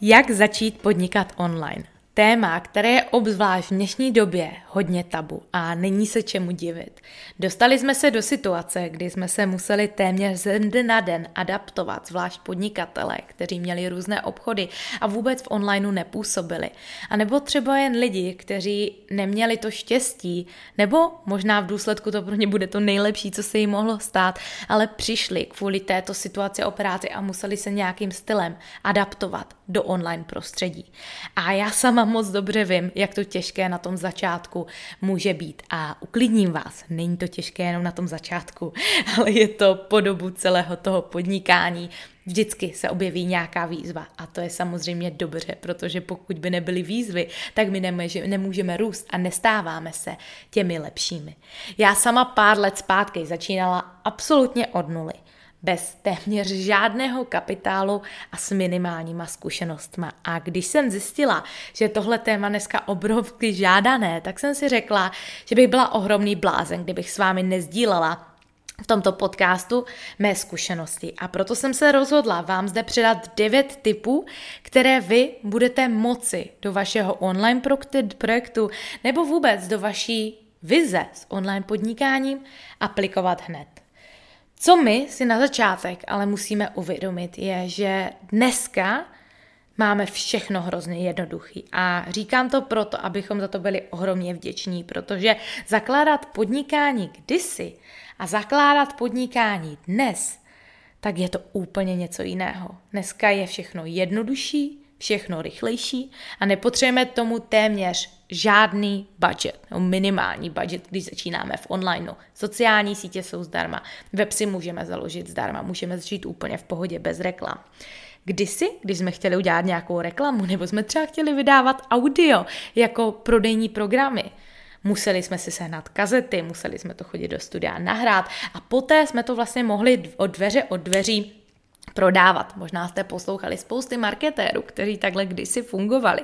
Jak začít podnikat online? Téma, které je obzvlášť v dnešní době hodně tabu a není se čemu divit. Dostali jsme se do situace, kdy jsme se museli téměř ze dne na den adaptovat, zvlášť podnikatele, kteří měli různé obchody a vůbec v onlineu nepůsobili. A nebo třeba jen lidi, kteří neměli to štěstí, nebo možná v důsledku to pro ně bude to nejlepší, co se jim mohlo stát, ale přišli kvůli této situaci o práci a museli se nějakým stylem adaptovat do online prostředí. A já sama moc dobře vím, jak to těžké na tom začátku může být. A uklidním vás, není to těžké jenom na tom začátku, ale je to po dobu celého toho podnikání. Vždycky se objeví nějaká výzva a to je samozřejmě dobře, protože pokud by nebyly výzvy, tak my nemůžeme růst a nestáváme se těmi lepšími. Já sama pár let zpátky začínala absolutně od nuly bez téměř žádného kapitálu a s minimálníma zkušenostma. A když jsem zjistila, že tohle téma dneska obrovsky žádané, tak jsem si řekla, že bych byla ohromný blázen, kdybych s vámi nezdílela v tomto podcastu mé zkušenosti. A proto jsem se rozhodla vám zde předat devět typů, které vy budete moci do vašeho online projektu nebo vůbec do vaší vize s online podnikáním aplikovat hned. Co my si na začátek ale musíme uvědomit, je, že dneska máme všechno hrozně jednoduchý. A říkám to proto, abychom za to byli ohromně vděční, protože zakládat podnikání kdysi a zakládat podnikání dnes, tak je to úplně něco jiného. Dneska je všechno jednodušší, všechno rychlejší a nepotřebujeme tomu téměř žádný budget, no minimální budget, když začínáme v onlineu. Sociální sítě jsou zdarma, web si můžeme založit zdarma, můžeme začít úplně v pohodě bez reklam. Kdysi, když jsme chtěli udělat nějakou reklamu, nebo jsme třeba chtěli vydávat audio jako prodejní programy, museli jsme si sehnat kazety, museli jsme to chodit do studia nahrát a poté jsme to vlastně mohli od dveře od dveří prodávat. Možná jste poslouchali spousty marketérů, kteří takhle kdysi fungovali.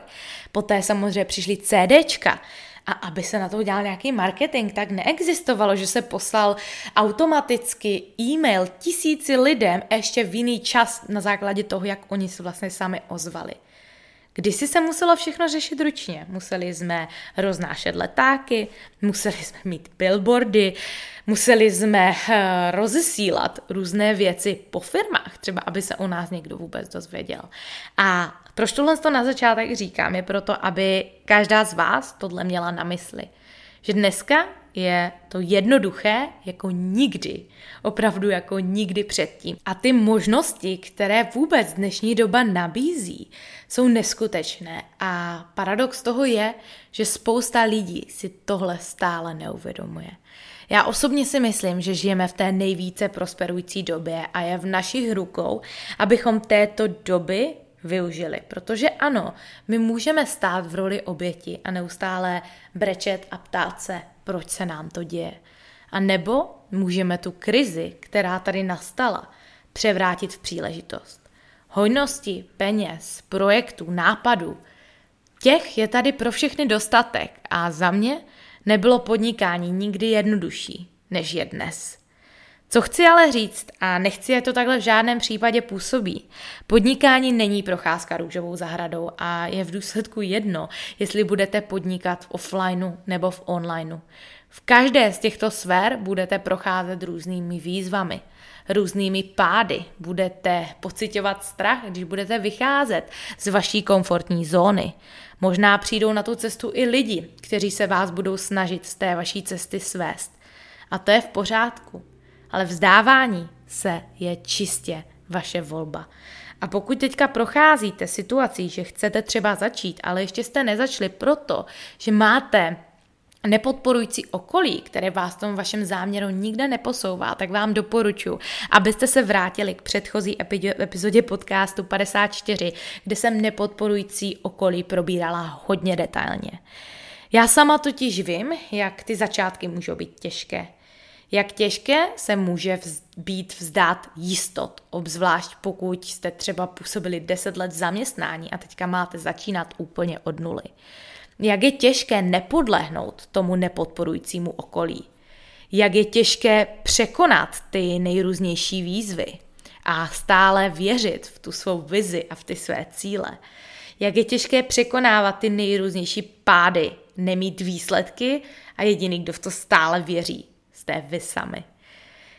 Poté samozřejmě přišly CDčka, a aby se na to udělal nějaký marketing, tak neexistovalo, že se poslal automaticky e-mail tisíci lidem ještě v jiný čas na základě toho, jak oni se vlastně sami ozvali. Kdysi se muselo všechno řešit ručně. Museli jsme roznášet letáky, museli jsme mít billboardy, museli jsme eh, rozesílat různé věci po firmách, třeba aby se o nás někdo vůbec dozvěděl. A proč tohle to na začátek říkám, je proto, aby každá z vás tohle měla na mysli. Že dneska je to jednoduché jako nikdy, opravdu jako nikdy předtím. A ty možnosti, které vůbec dnešní doba nabízí, jsou neskutečné. A paradox toho je, že spousta lidí si tohle stále neuvědomuje. Já osobně si myslím, že žijeme v té nejvíce prosperující době a je v našich rukou, abychom této doby využili. Protože ano, my můžeme stát v roli oběti a neustále brečet a ptát se, proč se nám to děje. A nebo můžeme tu krizi, která tady nastala, převrátit v příležitost. Hojnosti, peněz, projektů, nápadů, těch je tady pro všechny dostatek a za mě nebylo podnikání nikdy jednodušší, než je dnes. Co chci ale říct, a nechci je to takhle v žádném případě působí, podnikání není procházka růžovou zahradou a je v důsledku jedno, jestli budete podnikat v offlineu nebo v onlineu. V každé z těchto sfér budete procházet různými výzvami, různými pády, budete pocitovat strach, když budete vycházet z vaší komfortní zóny. Možná přijdou na tu cestu i lidi, kteří se vás budou snažit z té vaší cesty svést. A to je v pořádku ale vzdávání se je čistě vaše volba. A pokud teďka procházíte situací, že chcete třeba začít, ale ještě jste nezačali proto, že máte nepodporující okolí, které vás v tom vašem záměru nikde neposouvá, tak vám doporučuji, abyste se vrátili k předchozí epizodě podcastu 54, kde jsem nepodporující okolí probírala hodně detailně. Já sama totiž vím, jak ty začátky můžou být těžké. Jak těžké se může vz, být vzdát jistot, obzvlášť pokud jste třeba působili 10 let zaměstnání a teďka máte začínat úplně od nuly. Jak je těžké nepodlehnout tomu nepodporujícímu okolí. Jak je těžké překonat ty nejrůznější výzvy a stále věřit v tu svou vizi a v ty své cíle. Jak je těžké překonávat ty nejrůznější pády, nemít výsledky a jediný, kdo v to stále věří, jste vy sami.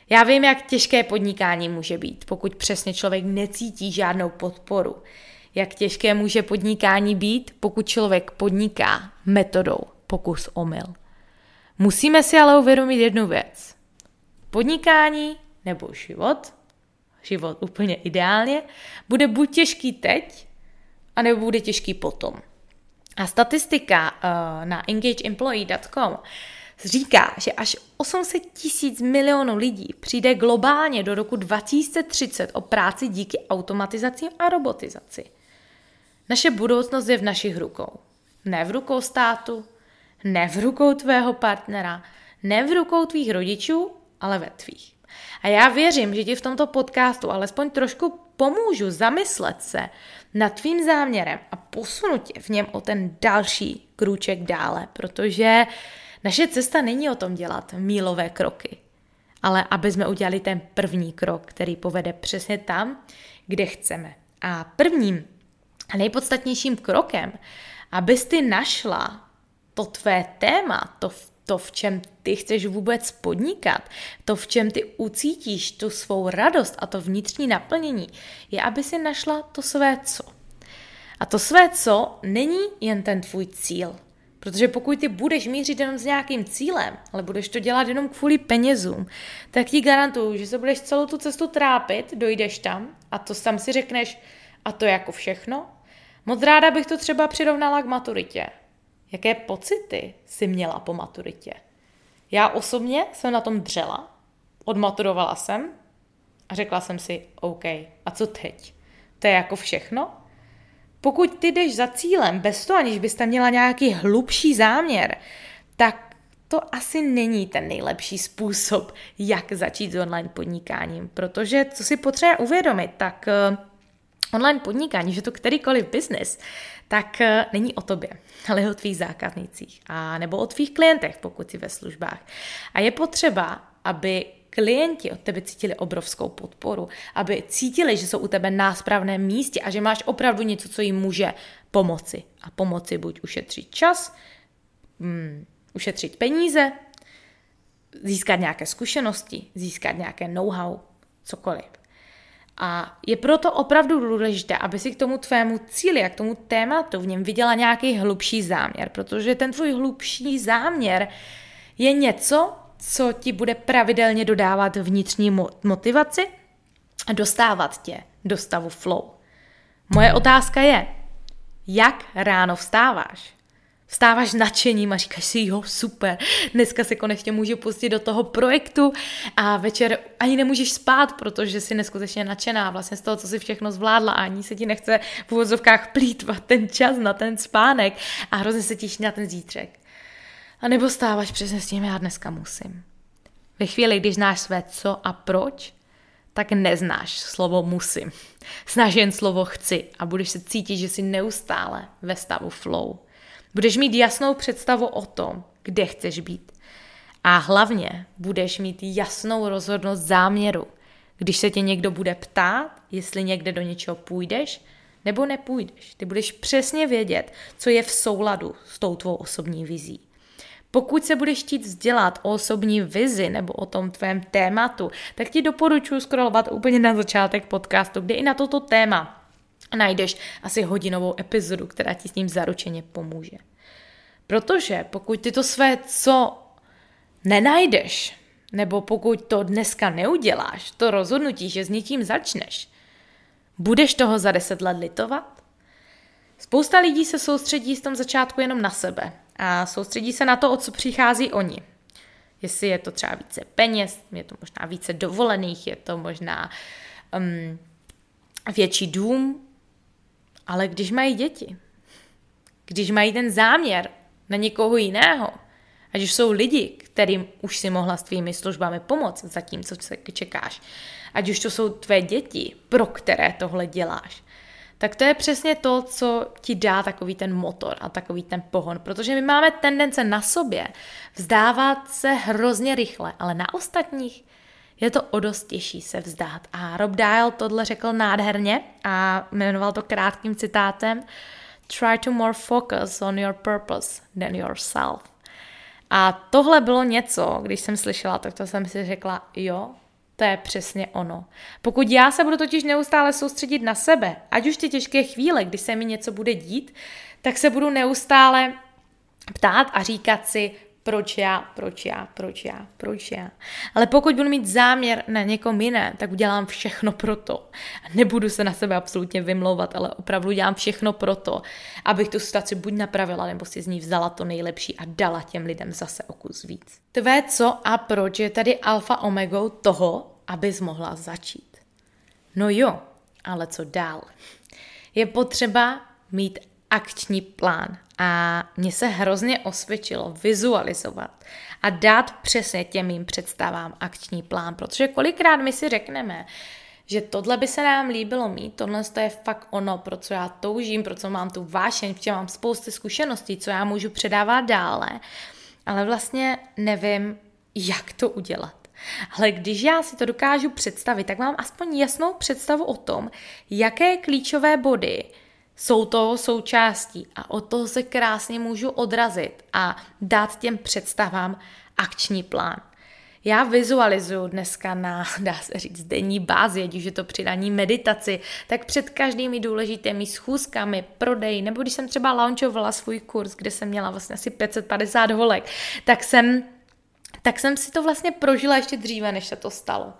Já vím, jak těžké podnikání může být, pokud přesně člověk necítí žádnou podporu. Jak těžké může podnikání být, pokud člověk podniká metodou pokus omyl. Musíme si ale uvědomit jednu věc. Podnikání nebo život, život úplně ideálně, bude buď těžký teď, anebo bude těžký potom. A statistika uh, na engageemployee.com říká, že až 800 tisíc milionů lidí přijde globálně do roku 2030 o práci díky automatizaci a robotizaci. Naše budoucnost je v našich rukou. Ne v rukou státu, ne v rukou tvého partnera, ne v rukou tvých rodičů, ale ve tvých. A já věřím, že ti v tomto podcastu alespoň trošku pomůžu zamyslet se nad tvým záměrem a posunout tě v něm o ten další krůček dále, protože naše cesta není o tom dělat mílové kroky, ale aby jsme udělali ten první krok, který povede přesně tam, kde chceme. A prvním a nejpodstatnějším krokem, abys ty našla to tvé téma, to, to, v čem ty chceš vůbec podnikat, to, v čem ty ucítíš tu svou radost a to vnitřní naplnění, je, aby si našla to své co. A to své co není jen ten tvůj cíl. Protože pokud ty budeš mířit jenom s nějakým cílem, ale budeš to dělat jenom kvůli penězům, tak ti garantuju, že se budeš celou tu cestu trápit, dojdeš tam a to sam si řekneš, a to jako všechno. Moc ráda bych to třeba přirovnala k maturitě. Jaké pocity si měla po maturitě? Já osobně jsem na tom dřela, odmaturovala jsem a řekla jsem si, OK, a co teď? To je jako všechno? Pokud ty jdeš za cílem bez toho, aniž bys tam měla nějaký hlubší záměr, tak to asi není ten nejlepší způsob, jak začít s online podnikáním. Protože co si potřeba uvědomit, tak uh, online podnikání, že to kterýkoliv biznis, tak uh, není o tobě, ale o tvých zákaznicích a nebo o tvých klientech, pokud jsi ve službách. A je potřeba, aby klienti od tebe cítili obrovskou podporu, aby cítili, že jsou u tebe na správném místě a že máš opravdu něco, co jim může pomoci. A pomoci buď ušetřit čas, um, ušetřit peníze, získat nějaké zkušenosti, získat nějaké know-how, cokoliv. A je proto opravdu důležité, aby si k tomu tvému cíli a k tomu tématu v něm viděla nějaký hlubší záměr, protože ten tvůj hlubší záměr je něco, co ti bude pravidelně dodávat vnitřní motivaci a dostávat tě do stavu flow. Moje otázka je, jak ráno vstáváš? Vstáváš nadšením a říkáš si, jo, super, dneska se konečně můžu pustit do toho projektu a večer ani nemůžeš spát, protože jsi neskutečně nadšená vlastně z toho, co si všechno zvládla a ani se ti nechce v úvodzovkách plítvat ten čas na ten spánek a hrozně se těší na ten zítřek. A nebo stáváš přesně s tím, já dneska musím. Ve chvíli, když znáš své co a proč, tak neznáš slovo musím. Znáš jen slovo chci a budeš se cítit, že jsi neustále ve stavu flow. Budeš mít jasnou představu o tom, kde chceš být. A hlavně budeš mít jasnou rozhodnost záměru. Když se tě někdo bude ptát, jestli někde do něčeho půjdeš, nebo nepůjdeš. Ty budeš přesně vědět, co je v souladu s tou tvou osobní vizí. Pokud se budeš chtít vzdělat o osobní vizi nebo o tom tvém tématu, tak ti doporučuji scrollovat úplně na začátek podcastu, kde i na toto téma najdeš asi hodinovou epizodu, která ti s ním zaručeně pomůže. Protože pokud ty to své co nenajdeš, nebo pokud to dneska neuděláš, to rozhodnutí, že s něčím začneš, budeš toho za deset let litovat? Spousta lidí se soustředí v tom začátku jenom na sebe a soustředí se na to, o co přichází oni. Jestli je to třeba více peněz, je to možná více dovolených, je to možná um, větší dům, ale když mají děti, když mají ten záměr na někoho jiného, ať už jsou lidi, kterým už si mohla s tvými službami pomoct za tím, co čekáš, ať už to jsou tvé děti, pro které tohle děláš, tak to je přesně to, co ti dá takový ten motor a takový ten pohon, protože my máme tendence na sobě vzdávat se hrozně rychle, ale na ostatních je to o dost těžší se vzdát. A Rob Dial tohle řekl nádherně a jmenoval to krátkým citátem Try to more focus on your purpose than yourself. A tohle bylo něco, když jsem slyšela, tak to jsem si řekla, jo, to je přesně ono. Pokud já se budu totiž neustále soustředit na sebe, ať už ty těžké chvíle, kdy se mi něco bude dít, tak se budu neustále ptát a říkat si, proč já, proč já, proč já, proč já. Ale pokud budu mít záměr na někom jiné, tak udělám všechno pro to. Nebudu se na sebe absolutně vymlouvat, ale opravdu dělám všechno pro to, abych tu situaci buď napravila, nebo si z ní vzala to nejlepší a dala těm lidem zase o kus víc. Tvé co a proč je tady alfa omegou toho, abys mohla začít. No jo, ale co dál? Je potřeba mít akční plán. A mně se hrozně osvědčilo vizualizovat a dát přesně těm mým představám akční plán, protože kolikrát my si řekneme, že tohle by se nám líbilo mít, tohle je fakt ono, pro co já toužím, pro co mám tu vášeň, protože mám spousty zkušeností, co já můžu předávat dále, ale vlastně nevím, jak to udělat. Ale když já si to dokážu představit, tak mám aspoň jasnou představu o tom, jaké klíčové body jsou toho součástí a od toho se krásně můžu odrazit a dát těm představám akční plán. Já vizualizuju dneska na, dá se říct, denní bázi, ať už je to přidání meditaci, tak před každými důležitými schůzkami, prodej, nebo když jsem třeba launchovala svůj kurz, kde jsem měla vlastně asi 550 holek, tak jsem, tak jsem si to vlastně prožila ještě dříve, než se to stalo.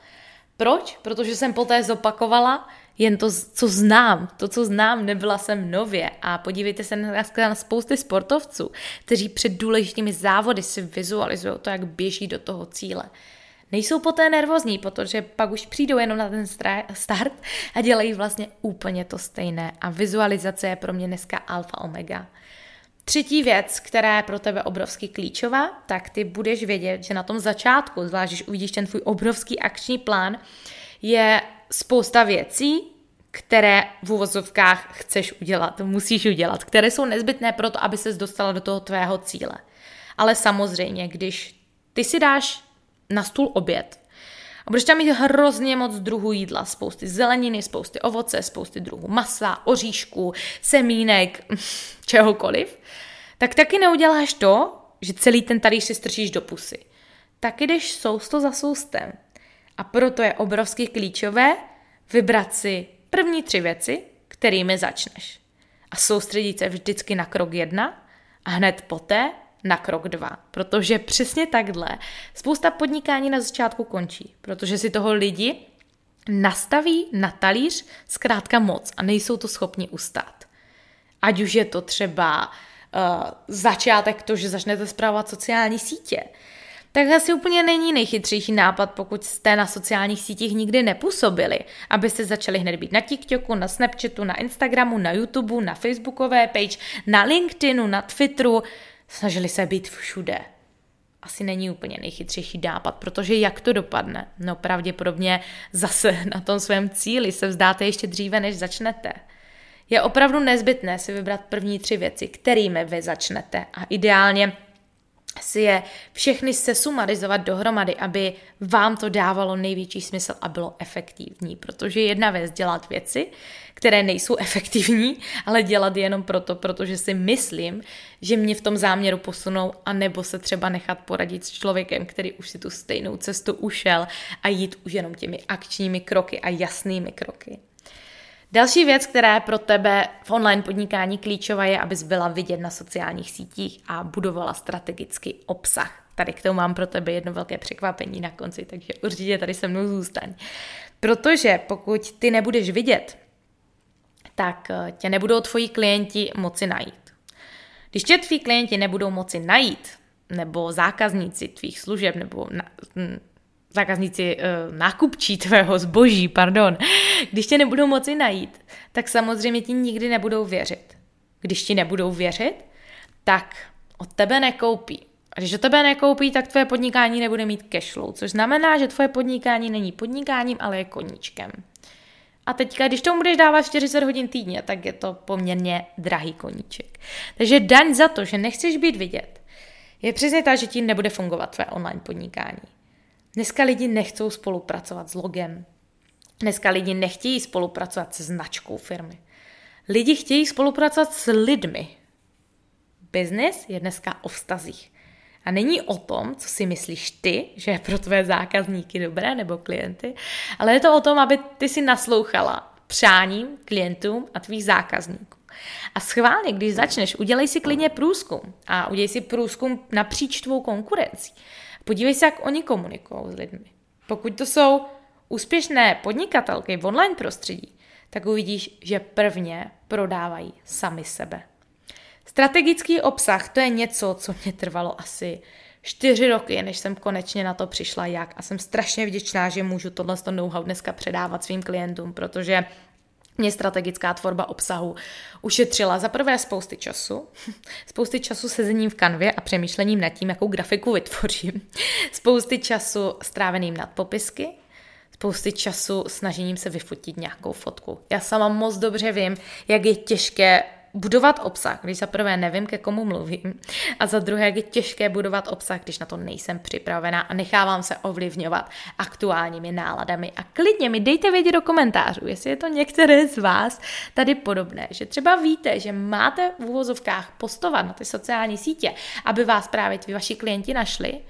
Proč? Protože jsem poté zopakovala, jen to, co znám, to, co znám, nebyla jsem nově. A podívejte se na, na spousty sportovců, kteří před důležitými závody si vizualizují to, jak běží do toho cíle. Nejsou poté nervózní, protože pak už přijdou jenom na ten start a dělají vlastně úplně to stejné. A vizualizace je pro mě dneska alfa omega. Třetí věc, která je pro tebe obrovský klíčová, tak ty budeš vědět, že na tom začátku, zvlášť když uvidíš ten tvůj obrovský akční plán, je spousta věcí, které v úvozovkách chceš udělat, musíš udělat, které jsou nezbytné pro to, aby ses dostala do toho tvého cíle. Ale samozřejmě, když ty si dáš na stůl oběd a budeš tam mít hrozně moc druhů jídla, spousty zeleniny, spousty ovoce, spousty druhů masa, oříšků, semínek, čehokoliv, tak taky neuděláš to, že celý ten talíř si strčíš do pusy. Taky jdeš sousto za soustem. A proto je obrovsky klíčové vybrat si první tři věci, kterými začneš. A soustředit se vždycky na krok jedna a hned poté na krok dva. Protože přesně takhle spousta podnikání na začátku končí, protože si toho lidi nastaví na talíř zkrátka moc a nejsou to schopni ustát. Ať už je to třeba uh, začátek to, že začnete zpravovat sociální sítě, tak asi úplně není nejchytřejší nápad, pokud jste na sociálních sítích nikdy nepůsobili, abyste začali hned být na TikToku, na Snapchatu, na Instagramu, na YouTube, na Facebookové page, na LinkedInu, na Twitteru, snažili se být všude. Asi není úplně nejchytřejší nápad, protože jak to dopadne? No pravděpodobně zase na tom svém cíli se vzdáte ještě dříve, než začnete. Je opravdu nezbytné si vybrat první tři věci, kterými vy začnete a ideálně si je všechny sesumarizovat dohromady, aby vám to dávalo největší smysl a bylo efektivní. Protože jedna věc dělat věci, které nejsou efektivní, ale dělat jenom proto, protože si myslím, že mě v tom záměru posunou, a nebo se třeba nechat poradit s člověkem, který už si tu stejnou cestu ušel a jít už jenom těmi akčními kroky a jasnými kroky. Další věc, která je pro tebe v online podnikání klíčová, je, abys byla vidět na sociálních sítích a budovala strategický obsah. Tady k tomu mám pro tebe jedno velké překvapení na konci, takže určitě tady se mnou zůstaň. Protože pokud ty nebudeš vidět, tak eh, tě nebudou tvoji klienti moci najít. Když tě tví klienti nebudou moci najít, nebo zákazníci tvých služeb, nebo na, hm, zákazníci uh, nákupčí tvého zboží, pardon, když tě nebudou moci najít, tak samozřejmě ti nikdy nebudou věřit. Když ti nebudou věřit, tak od tebe nekoupí. A když od tebe nekoupí, tak tvoje podnikání nebude mít cashflow, což znamená, že tvoje podnikání není podnikáním, ale je koníčkem. A teďka, když tomu budeš dávat 40 hodin týdně, tak je to poměrně drahý koníček. Takže daň za to, že nechceš být vidět, je přesně ta, že ti nebude fungovat tvé online podnikání. Dneska lidi nechcou spolupracovat s logem. Dneska lidi nechtějí spolupracovat se značkou firmy. Lidi chtějí spolupracovat s lidmi. Biznis je dneska o vztazích. A není o tom, co si myslíš ty, že je pro tvé zákazníky dobré nebo klienty, ale je to o tom, aby ty si naslouchala přáním klientům a tvých zákazníků. A schválně, když začneš, udělej si klidně průzkum a udělej si průzkum napříč tvou konkurencí. Podívej se, jak oni komunikují s lidmi. Pokud to jsou úspěšné podnikatelky v online prostředí, tak uvidíš, že prvně prodávají sami sebe. Strategický obsah, to je něco, co mě trvalo asi čtyři roky, než jsem konečně na to přišla jak. A jsem strašně vděčná, že můžu tohle know-how dneska předávat svým klientům, protože mě strategická tvorba obsahu ušetřila za prvé spousty času, spousty času sezením v kanvě a přemýšlením nad tím, jakou grafiku vytvořím, spousty času stráveným nad popisky, spousty času snažením se vyfotit nějakou fotku. Já sama moc dobře vím, jak je těžké budovat obsah, když za prvé nevím, ke komu mluvím, a za druhé, je těžké budovat obsah, když na to nejsem připravená a nechávám se ovlivňovat aktuálními náladami. A klidně mi dejte vědět do komentářů, jestli je to některé z vás tady podobné, že třeba víte, že máte v úvozovkách postovat na ty sociální sítě, aby vás právě ty vaši klienti našli,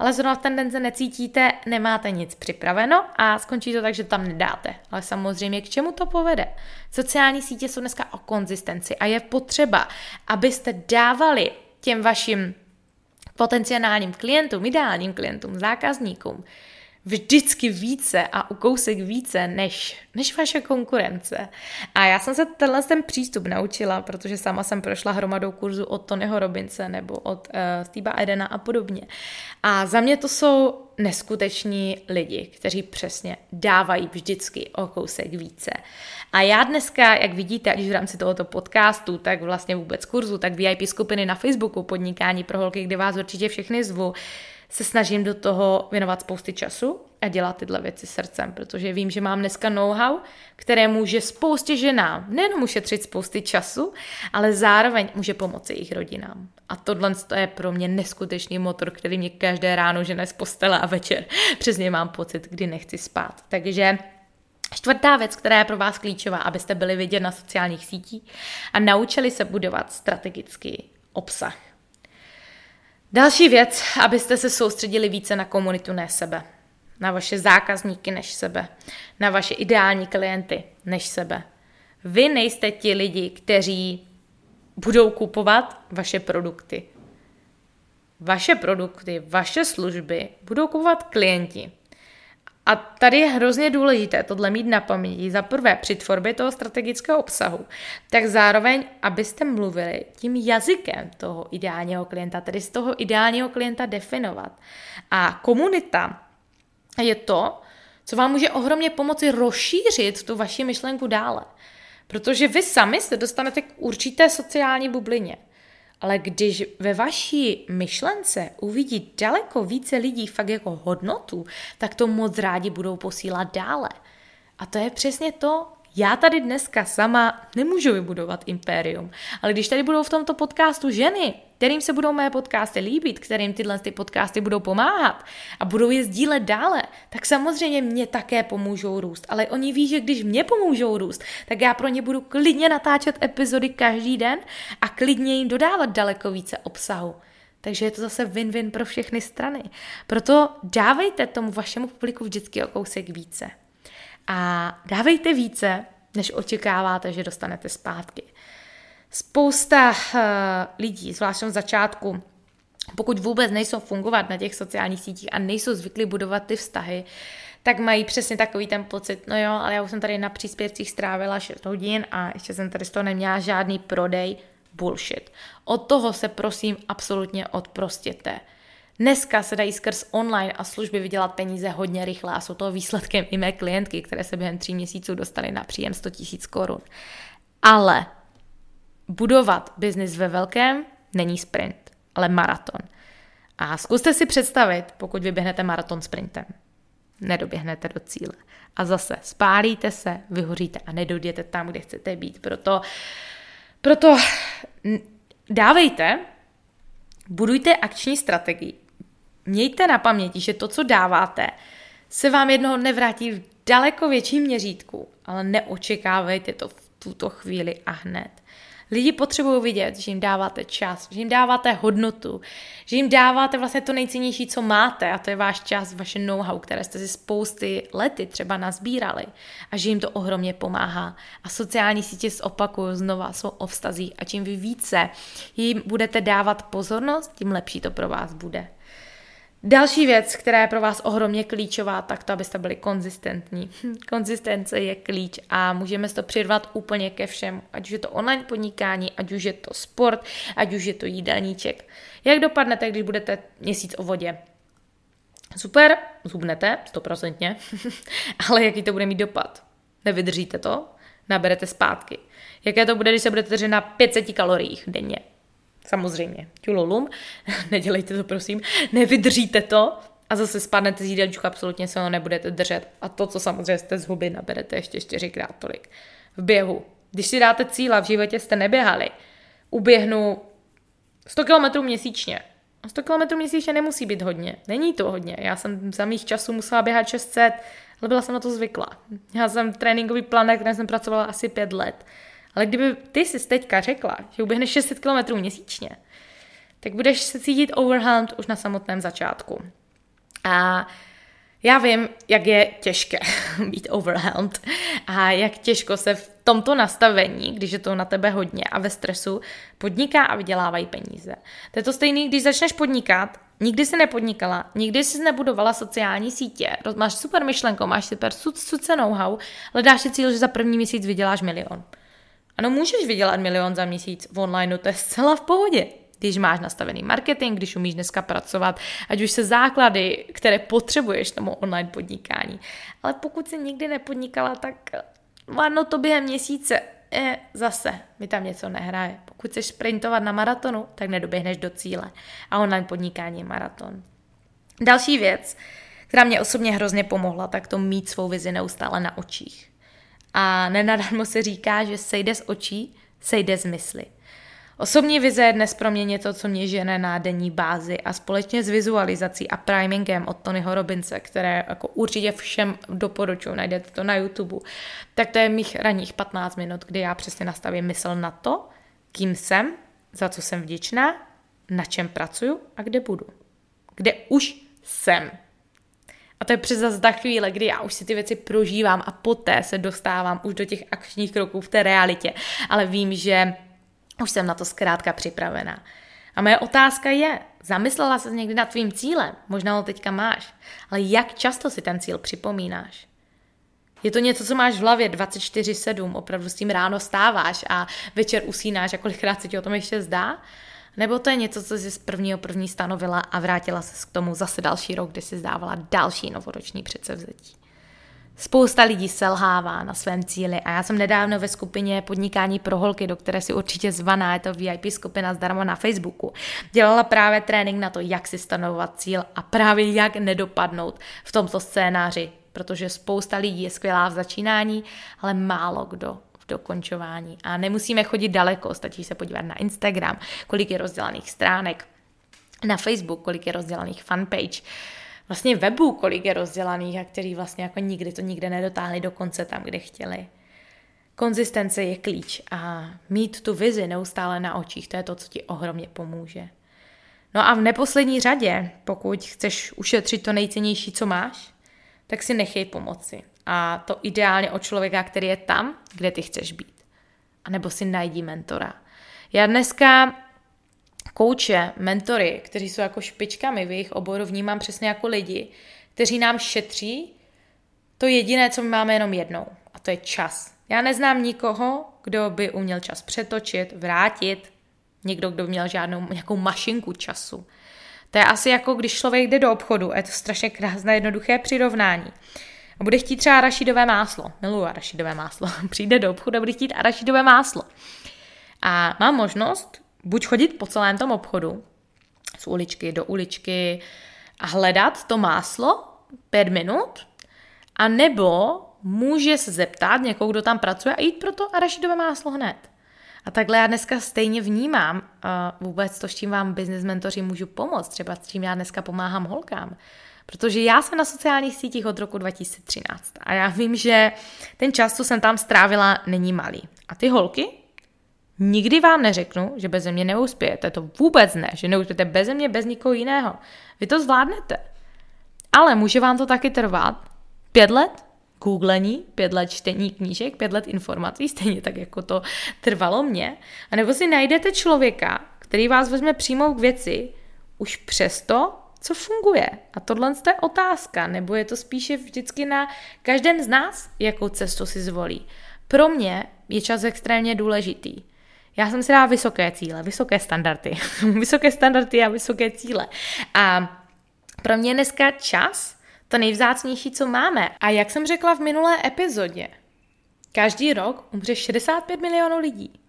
ale zrovna ten den se necítíte, nemáte nic připraveno a skončí to tak, že tam nedáte. Ale samozřejmě k čemu to povede? Sociální sítě jsou dneska o konzistenci a je potřeba, abyste dávali těm vašim potenciálním klientům, ideálním klientům, zákazníkům, vždycky více a u kousek více než, než vaše konkurence. A já jsem se tenhle ten přístup naučila, protože sama jsem prošla hromadou kurzu od Tonyho Robince nebo od uh, Steva Edena a podobně. A za mě to jsou neskuteční lidi, kteří přesně dávají vždycky o kousek více. A já dneska, jak vidíte, když v rámci tohoto podcastu, tak vlastně vůbec kurzu, tak VIP skupiny na Facebooku Podnikání pro holky, kde vás určitě všechny zvu, se snažím do toho věnovat spousty času a dělat tyhle věci srdcem, protože vím, že mám dneska know-how, které může spoustě ženám nejenom ušetřit spousty času, ale zároveň může pomoci jejich rodinám. A tohle je pro mě neskutečný motor, který mě každé ráno žene z postele a večer přesně mám pocit, kdy nechci spát. Takže Čtvrtá věc, která je pro vás klíčová, abyste byli vidět na sociálních sítích a naučili se budovat strategický obsah. Další věc, abyste se soustředili více na komunitu, ne sebe. Na vaše zákazníky než sebe. Na vaše ideální klienty než sebe. Vy nejste ti lidi, kteří budou kupovat vaše produkty. Vaše produkty, vaše služby budou kupovat klienti. A tady je hrozně důležité tohle mít na paměti. Za prvé při tvorbě toho strategického obsahu, tak zároveň, abyste mluvili tím jazykem toho ideálního klienta, tedy z toho ideálního klienta definovat. A komunita je to, co vám může ohromně pomoci rozšířit tu vaši myšlenku dále. Protože vy sami se dostanete k určité sociální bublině. Ale když ve vaší myšlence uvidí daleko více lidí fakt jako hodnotu, tak to moc rádi budou posílat dále. A to je přesně to, já tady dneska sama nemůžu vybudovat impérium, ale když tady budou v tomto podcastu ženy, kterým se budou mé podcasty líbit, kterým tyhle ty podcasty budou pomáhat a budou je sdílet dále, tak samozřejmě mě také pomůžou růst. Ale oni ví, že když mě pomůžou růst, tak já pro ně budu klidně natáčet epizody každý den a klidně jim dodávat daleko více obsahu. Takže je to zase win-win pro všechny strany. Proto dávejte tomu vašemu publiku vždycky o kousek více. A dávejte více, než očekáváte, že dostanete zpátky. Spousta uh, lidí, zvlášť v začátku, pokud vůbec nejsou fungovat na těch sociálních sítích a nejsou zvyklí budovat ty vztahy, tak mají přesně takový ten pocit, no jo, ale já už jsem tady na příspěvcích strávila 6 hodin a ještě jsem tady z toho neměla žádný prodej. bullshit. Od toho se prosím absolutně odprostěte. Dneska se dají skrz online a služby vydělat peníze hodně rychle a jsou toho výsledkem i mé klientky, které se během tří měsíců dostaly na příjem 100 000 korun. Ale budovat biznis ve velkém není sprint, ale maraton. A zkuste si představit, pokud vyběhnete maraton sprintem. Nedoběhnete do cíle. A zase spálíte se, vyhoříte a nedojděte tam, kde chcete být. Proto, proto dávejte, budujte akční strategii. Mějte na paměti, že to, co dáváte, se vám jednoho dne vrátí v daleko větším měřítku, ale neočekávejte to v tuto chvíli a hned. Lidi potřebují vidět, že jim dáváte čas, že jim dáváte hodnotu, že jim dáváte vlastně to nejcennější, co máte, a to je váš čas, vaše know-how, které jste si spousty lety třeba nazbírali a že jim to ohromně pomáhá. A sociální sítě zopakuju znova, jsou o vztazích a čím vy více jim budete dávat pozornost, tím lepší to pro vás bude. Další věc, která je pro vás ohromně klíčová, tak to, abyste byli konzistentní. Konzistence je klíč a můžeme to přirvat úplně ke všem, ať už je to online podnikání, ať už je to sport, ať už je to jídelníček. Jak dopadnete, když budete měsíc o vodě? Super, zhubnete, stoprocentně, ale jaký to bude mít dopad? Nevydržíte to? Naberete zpátky. Jaké to bude, když se budete držet na 500 kaloriích denně? Samozřejmě, tululum, nedělejte to prosím, nevydržíte to a zase spadnete z jídelníčku, absolutně se ho nebudete držet. A to, co samozřejmě jste z huby, naberete ještě čtyřikrát tolik. V běhu. Když si dáte cíla, v životě jste neběhali, uběhnu 100 km měsíčně. A 100 km měsíčně nemusí být hodně. Není to hodně. Já jsem za mých časů musela běhat 600, ale byla jsem na to zvyklá. Já jsem tréninkový plán, na kterém jsem pracovala asi 5 let. Ale kdyby ty jsi teďka řekla, že uběhneš 600 km měsíčně, tak budeš se cítit overwhelmed už na samotném začátku. A já vím, jak je těžké být overwhelmed a jak těžko se v tomto nastavení, když je to na tebe hodně a ve stresu, podniká a vydělávají peníze. To je to stejné, když začneš podnikat, nikdy jsi nepodnikala, nikdy jsi nebudovala sociální sítě, máš super myšlenku, máš super suce know-how, ale dáš si cíl, že za první měsíc vyděláš milion. Ano, můžeš vydělat milion za měsíc v online, to je zcela v pohodě. Když máš nastavený marketing, když umíš dneska pracovat, ať už se základy, které potřebuješ tomu online podnikání. Ale pokud jsi nikdy nepodnikala, tak ano, to během měsíce je zase mi tam něco nehraje. Pokud chceš sprintovat na maratonu, tak nedoběhneš do cíle. A online podnikání je maraton. Další věc, která mě osobně hrozně pomohla, tak to mít svou vizi neustále na očích. A nenadarmo se říká, že sejde z očí, sejde z mysli. Osobní vize je dnes pro mě něco, co mě žene na denní bázi a společně s vizualizací a primingem od Tonyho Robince, které jako určitě všem doporučuji, najdete to na YouTube, tak to je mých ranních 15 minut, kdy já přesně nastavím mysl na to, kým jsem, za co jsem vděčná, na čem pracuju a kde budu. Kde už jsem. A to je přes ta chvíle, kdy já už si ty věci prožívám a poté se dostávám už do těch akčních kroků v té realitě. Ale vím, že už jsem na to zkrátka připravená. A moje otázka je, zamyslela se někdy nad tvým cílem? Možná ho teďka máš. Ale jak často si ten cíl připomínáš? Je to něco, co máš v hlavě 24-7, opravdu s tím ráno stáváš a večer usínáš a kolikrát se ti o tom ještě zdá? Nebo to je něco, co jsi z prvního první stanovila a vrátila se k tomu zase další rok, kdy jsi zdávala další novoroční předsevzetí. Spousta lidí selhává na svém cíli a já jsem nedávno ve skupině Podnikání pro holky, do které si určitě zvaná, je to VIP skupina zdarma na Facebooku, dělala právě trénink na to, jak si stanovovat cíl a právě jak nedopadnout v tomto scénáři, protože spousta lidí je skvělá v začínání, ale málo kdo dokončování. A nemusíme chodit daleko, stačí se podívat na Instagram, kolik je rozdělaných stránek, na Facebook, kolik je rozdělaných fanpage, vlastně webu, kolik je rozdělaných a který vlastně jako nikdy to nikde nedotáhli do konce tam, kde chtěli. Konzistence je klíč a mít tu vizi neustále na očích, to je to, co ti ohromně pomůže. No a v neposlední řadě, pokud chceš ušetřit to nejcennější, co máš, tak si nechej pomoci. A to ideálně od člověka, který je tam, kde ty chceš být. A nebo si najdi mentora. Já dneska kouče, mentory, kteří jsou jako špičkami v jejich oboru, vnímám přesně jako lidi, kteří nám šetří to jediné, co my máme jenom jednou. A to je čas. Já neznám nikoho, kdo by uměl čas přetočit, vrátit, Někdo, kdo měl žádnou nějakou mašinku času. To je asi jako když člověk jde do obchodu, je to strašně krásné, jednoduché přirovnání. A bude chtít třeba arašidové máslo. Miluji arašidové máslo. Přijde do obchodu a bude chtít arašidové máslo. A má možnost buď chodit po celém tom obchodu, z uličky do uličky a hledat to máslo pět minut, a nebo může se zeptat někoho, kdo tam pracuje a jít pro to arašidové máslo hned. A takhle já dneska stejně vnímám uh, vůbec to, s čím vám business mentoři můžu pomoct, třeba s čím já dneska pomáhám holkám. Protože já jsem na sociálních sítích od roku 2013 a já vím, že ten čas, co jsem tam strávila, není malý. A ty holky, nikdy vám neřeknu, že bez mě neuspějete. To vůbec ne, že neuspějete bez mě, bez nikoho jiného. Vy to zvládnete. Ale může vám to taky trvat pět let, googlení, pět let čtení knížek, pět let informací, stejně tak, jako to trvalo mě. A nebo si najdete člověka, který vás vezme přímo k věci, už přesto, co funguje. A tohle je otázka, nebo je to spíše vždycky na každém z nás, jakou cestu si zvolí. Pro mě je čas extrémně důležitý. Já jsem si dala vysoké cíle, vysoké standardy. vysoké standardy a vysoké cíle. A pro mě dneska čas to nejvzácnější, co máme. A jak jsem řekla v minulé epizodě, každý rok umře 65 milionů lidí.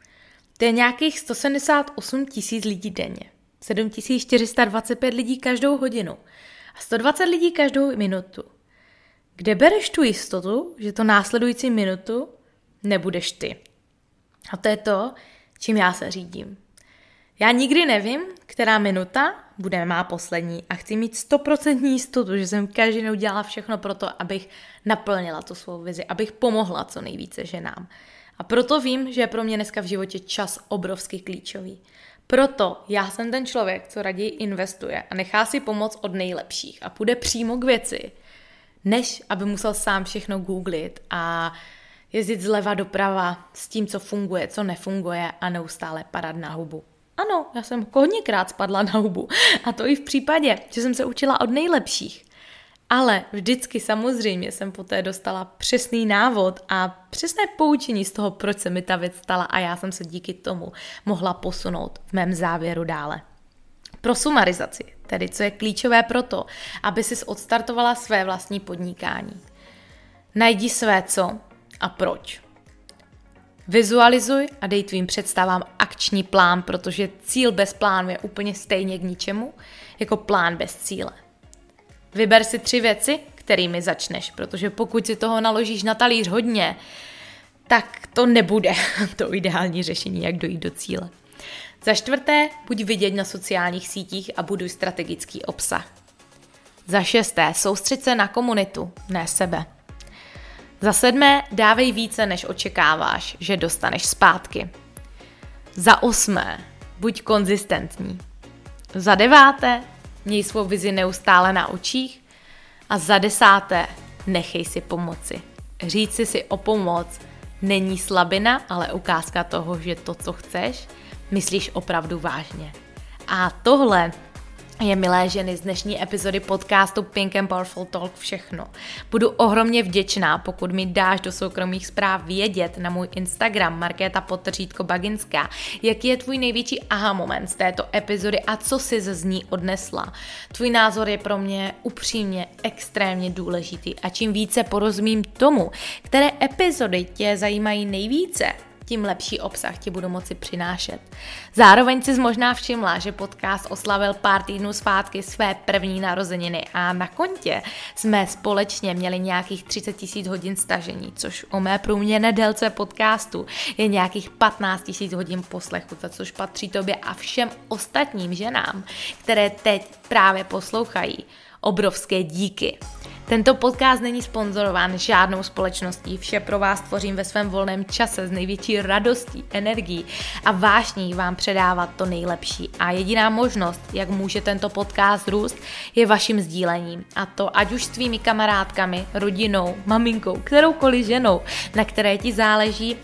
To je nějakých 178 tisíc lidí denně. 7425 lidí každou hodinu a 120 lidí každou minutu. Kde bereš tu jistotu, že to následující minutu nebudeš ty? A to je to, čím já se řídím. Já nikdy nevím, která minuta bude má poslední a chci mít stoprocentní jistotu, že jsem každý den udělala všechno pro to, abych naplnila tu svou vizi, abych pomohla co nejvíce ženám. A proto vím, že je pro mě dneska v životě čas obrovsky klíčový. Proto já jsem ten člověk, co raději investuje a nechá si pomoc od nejlepších a půjde přímo k věci, než aby musel sám všechno googlit a jezdit zleva doprava s tím, co funguje, co nefunguje a neustále padat na hubu. Ano, já jsem hodněkrát spadla na hubu. A to i v případě, že jsem se učila od nejlepších. Ale vždycky samozřejmě jsem poté dostala přesný návod a přesné poučení z toho, proč se mi ta věc stala a já jsem se díky tomu mohla posunout v mém závěru dále. Pro sumarizaci, tedy co je klíčové pro to, aby si odstartovala své vlastní podnikání. Najdi své co a proč. Vizualizuj a dej tvým představám akční plán, protože cíl bez plánu je úplně stejně k ničemu, jako plán bez cíle. Vyber si tři věci, kterými začneš, protože pokud si toho naložíš na talíř hodně, tak to nebude to ideální řešení, jak dojít do cíle. Za čtvrté, buď vidět na sociálních sítích a buduj strategický obsah. Za šesté, soustřed se na komunitu, ne sebe. Za sedmé, dávej více, než očekáváš, že dostaneš zpátky. Za osmé, buď konzistentní. Za deváté, měj svou vizi neustále na očích. A za desáté, nechej si pomoci. Říci si o pomoc není slabina, ale ukázka toho, že to, co chceš, myslíš opravdu vážně. A tohle je milé ženy z dnešní epizody podcastu Pink and Powerful Talk všechno. Budu ohromně vděčná, pokud mi dáš do soukromých zpráv vědět na můj Instagram Markéta Potržítko Baginská, jaký je tvůj největší aha moment z této epizody a co si z ní odnesla. Tvůj názor je pro mě upřímně extrémně důležitý a čím více porozumím tomu, které epizody tě zajímají nejvíce, tím lepší obsah ti budu moci přinášet. Zároveň si možná všimla, že podcast oslavil pár týdnů zpátky své první narozeniny a na kontě jsme společně měli nějakých 30 tisíc hodin stažení, což o mé průměrné délce podcastu je nějakých 15 tisíc hodin poslechu, za což patří tobě a všem ostatním ženám, které teď právě poslouchají. Obrovské díky. Tento podcast není sponzorován žádnou společností, vše pro vás tvořím ve svém volném čase s největší radostí, energií a vášní vám předávat to nejlepší. A jediná možnost, jak může tento podcast růst, je vaším sdílením. A to ať už s tvými kamarádkami, rodinou, maminkou, kteroukoliv ženou, na které ti záleží,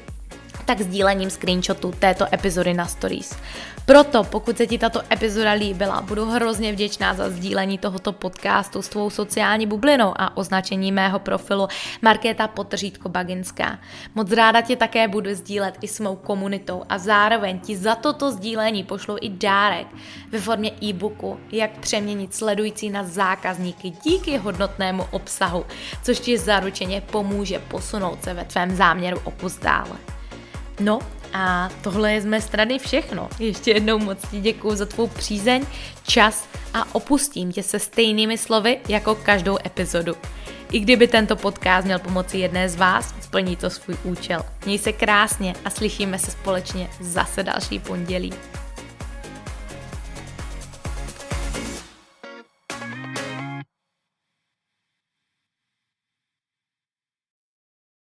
tak sdílením screenshotu této epizody na stories. Proto, pokud se ti tato epizoda líbila, budu hrozně vděčná za sdílení tohoto podcastu s tvou sociální bublinou a označení mého profilu Markéta Potržítko Baginská. Moc ráda tě také budu sdílet i s mou komunitou a zároveň ti za toto sdílení pošlu i dárek ve formě e-booku, jak přeměnit sledující na zákazníky díky hodnotnému obsahu, což ti zaručeně pomůže posunout se ve tvém záměru opust dále. No a tohle je z mé strany všechno. Ještě jednou moc ti děkuji za tvou přízeň, čas a opustím tě se stejnými slovy jako každou epizodu. I kdyby tento podcast měl pomoci jedné z vás, splní to svůj účel. Měj se krásně a slyšíme se společně zase další pondělí.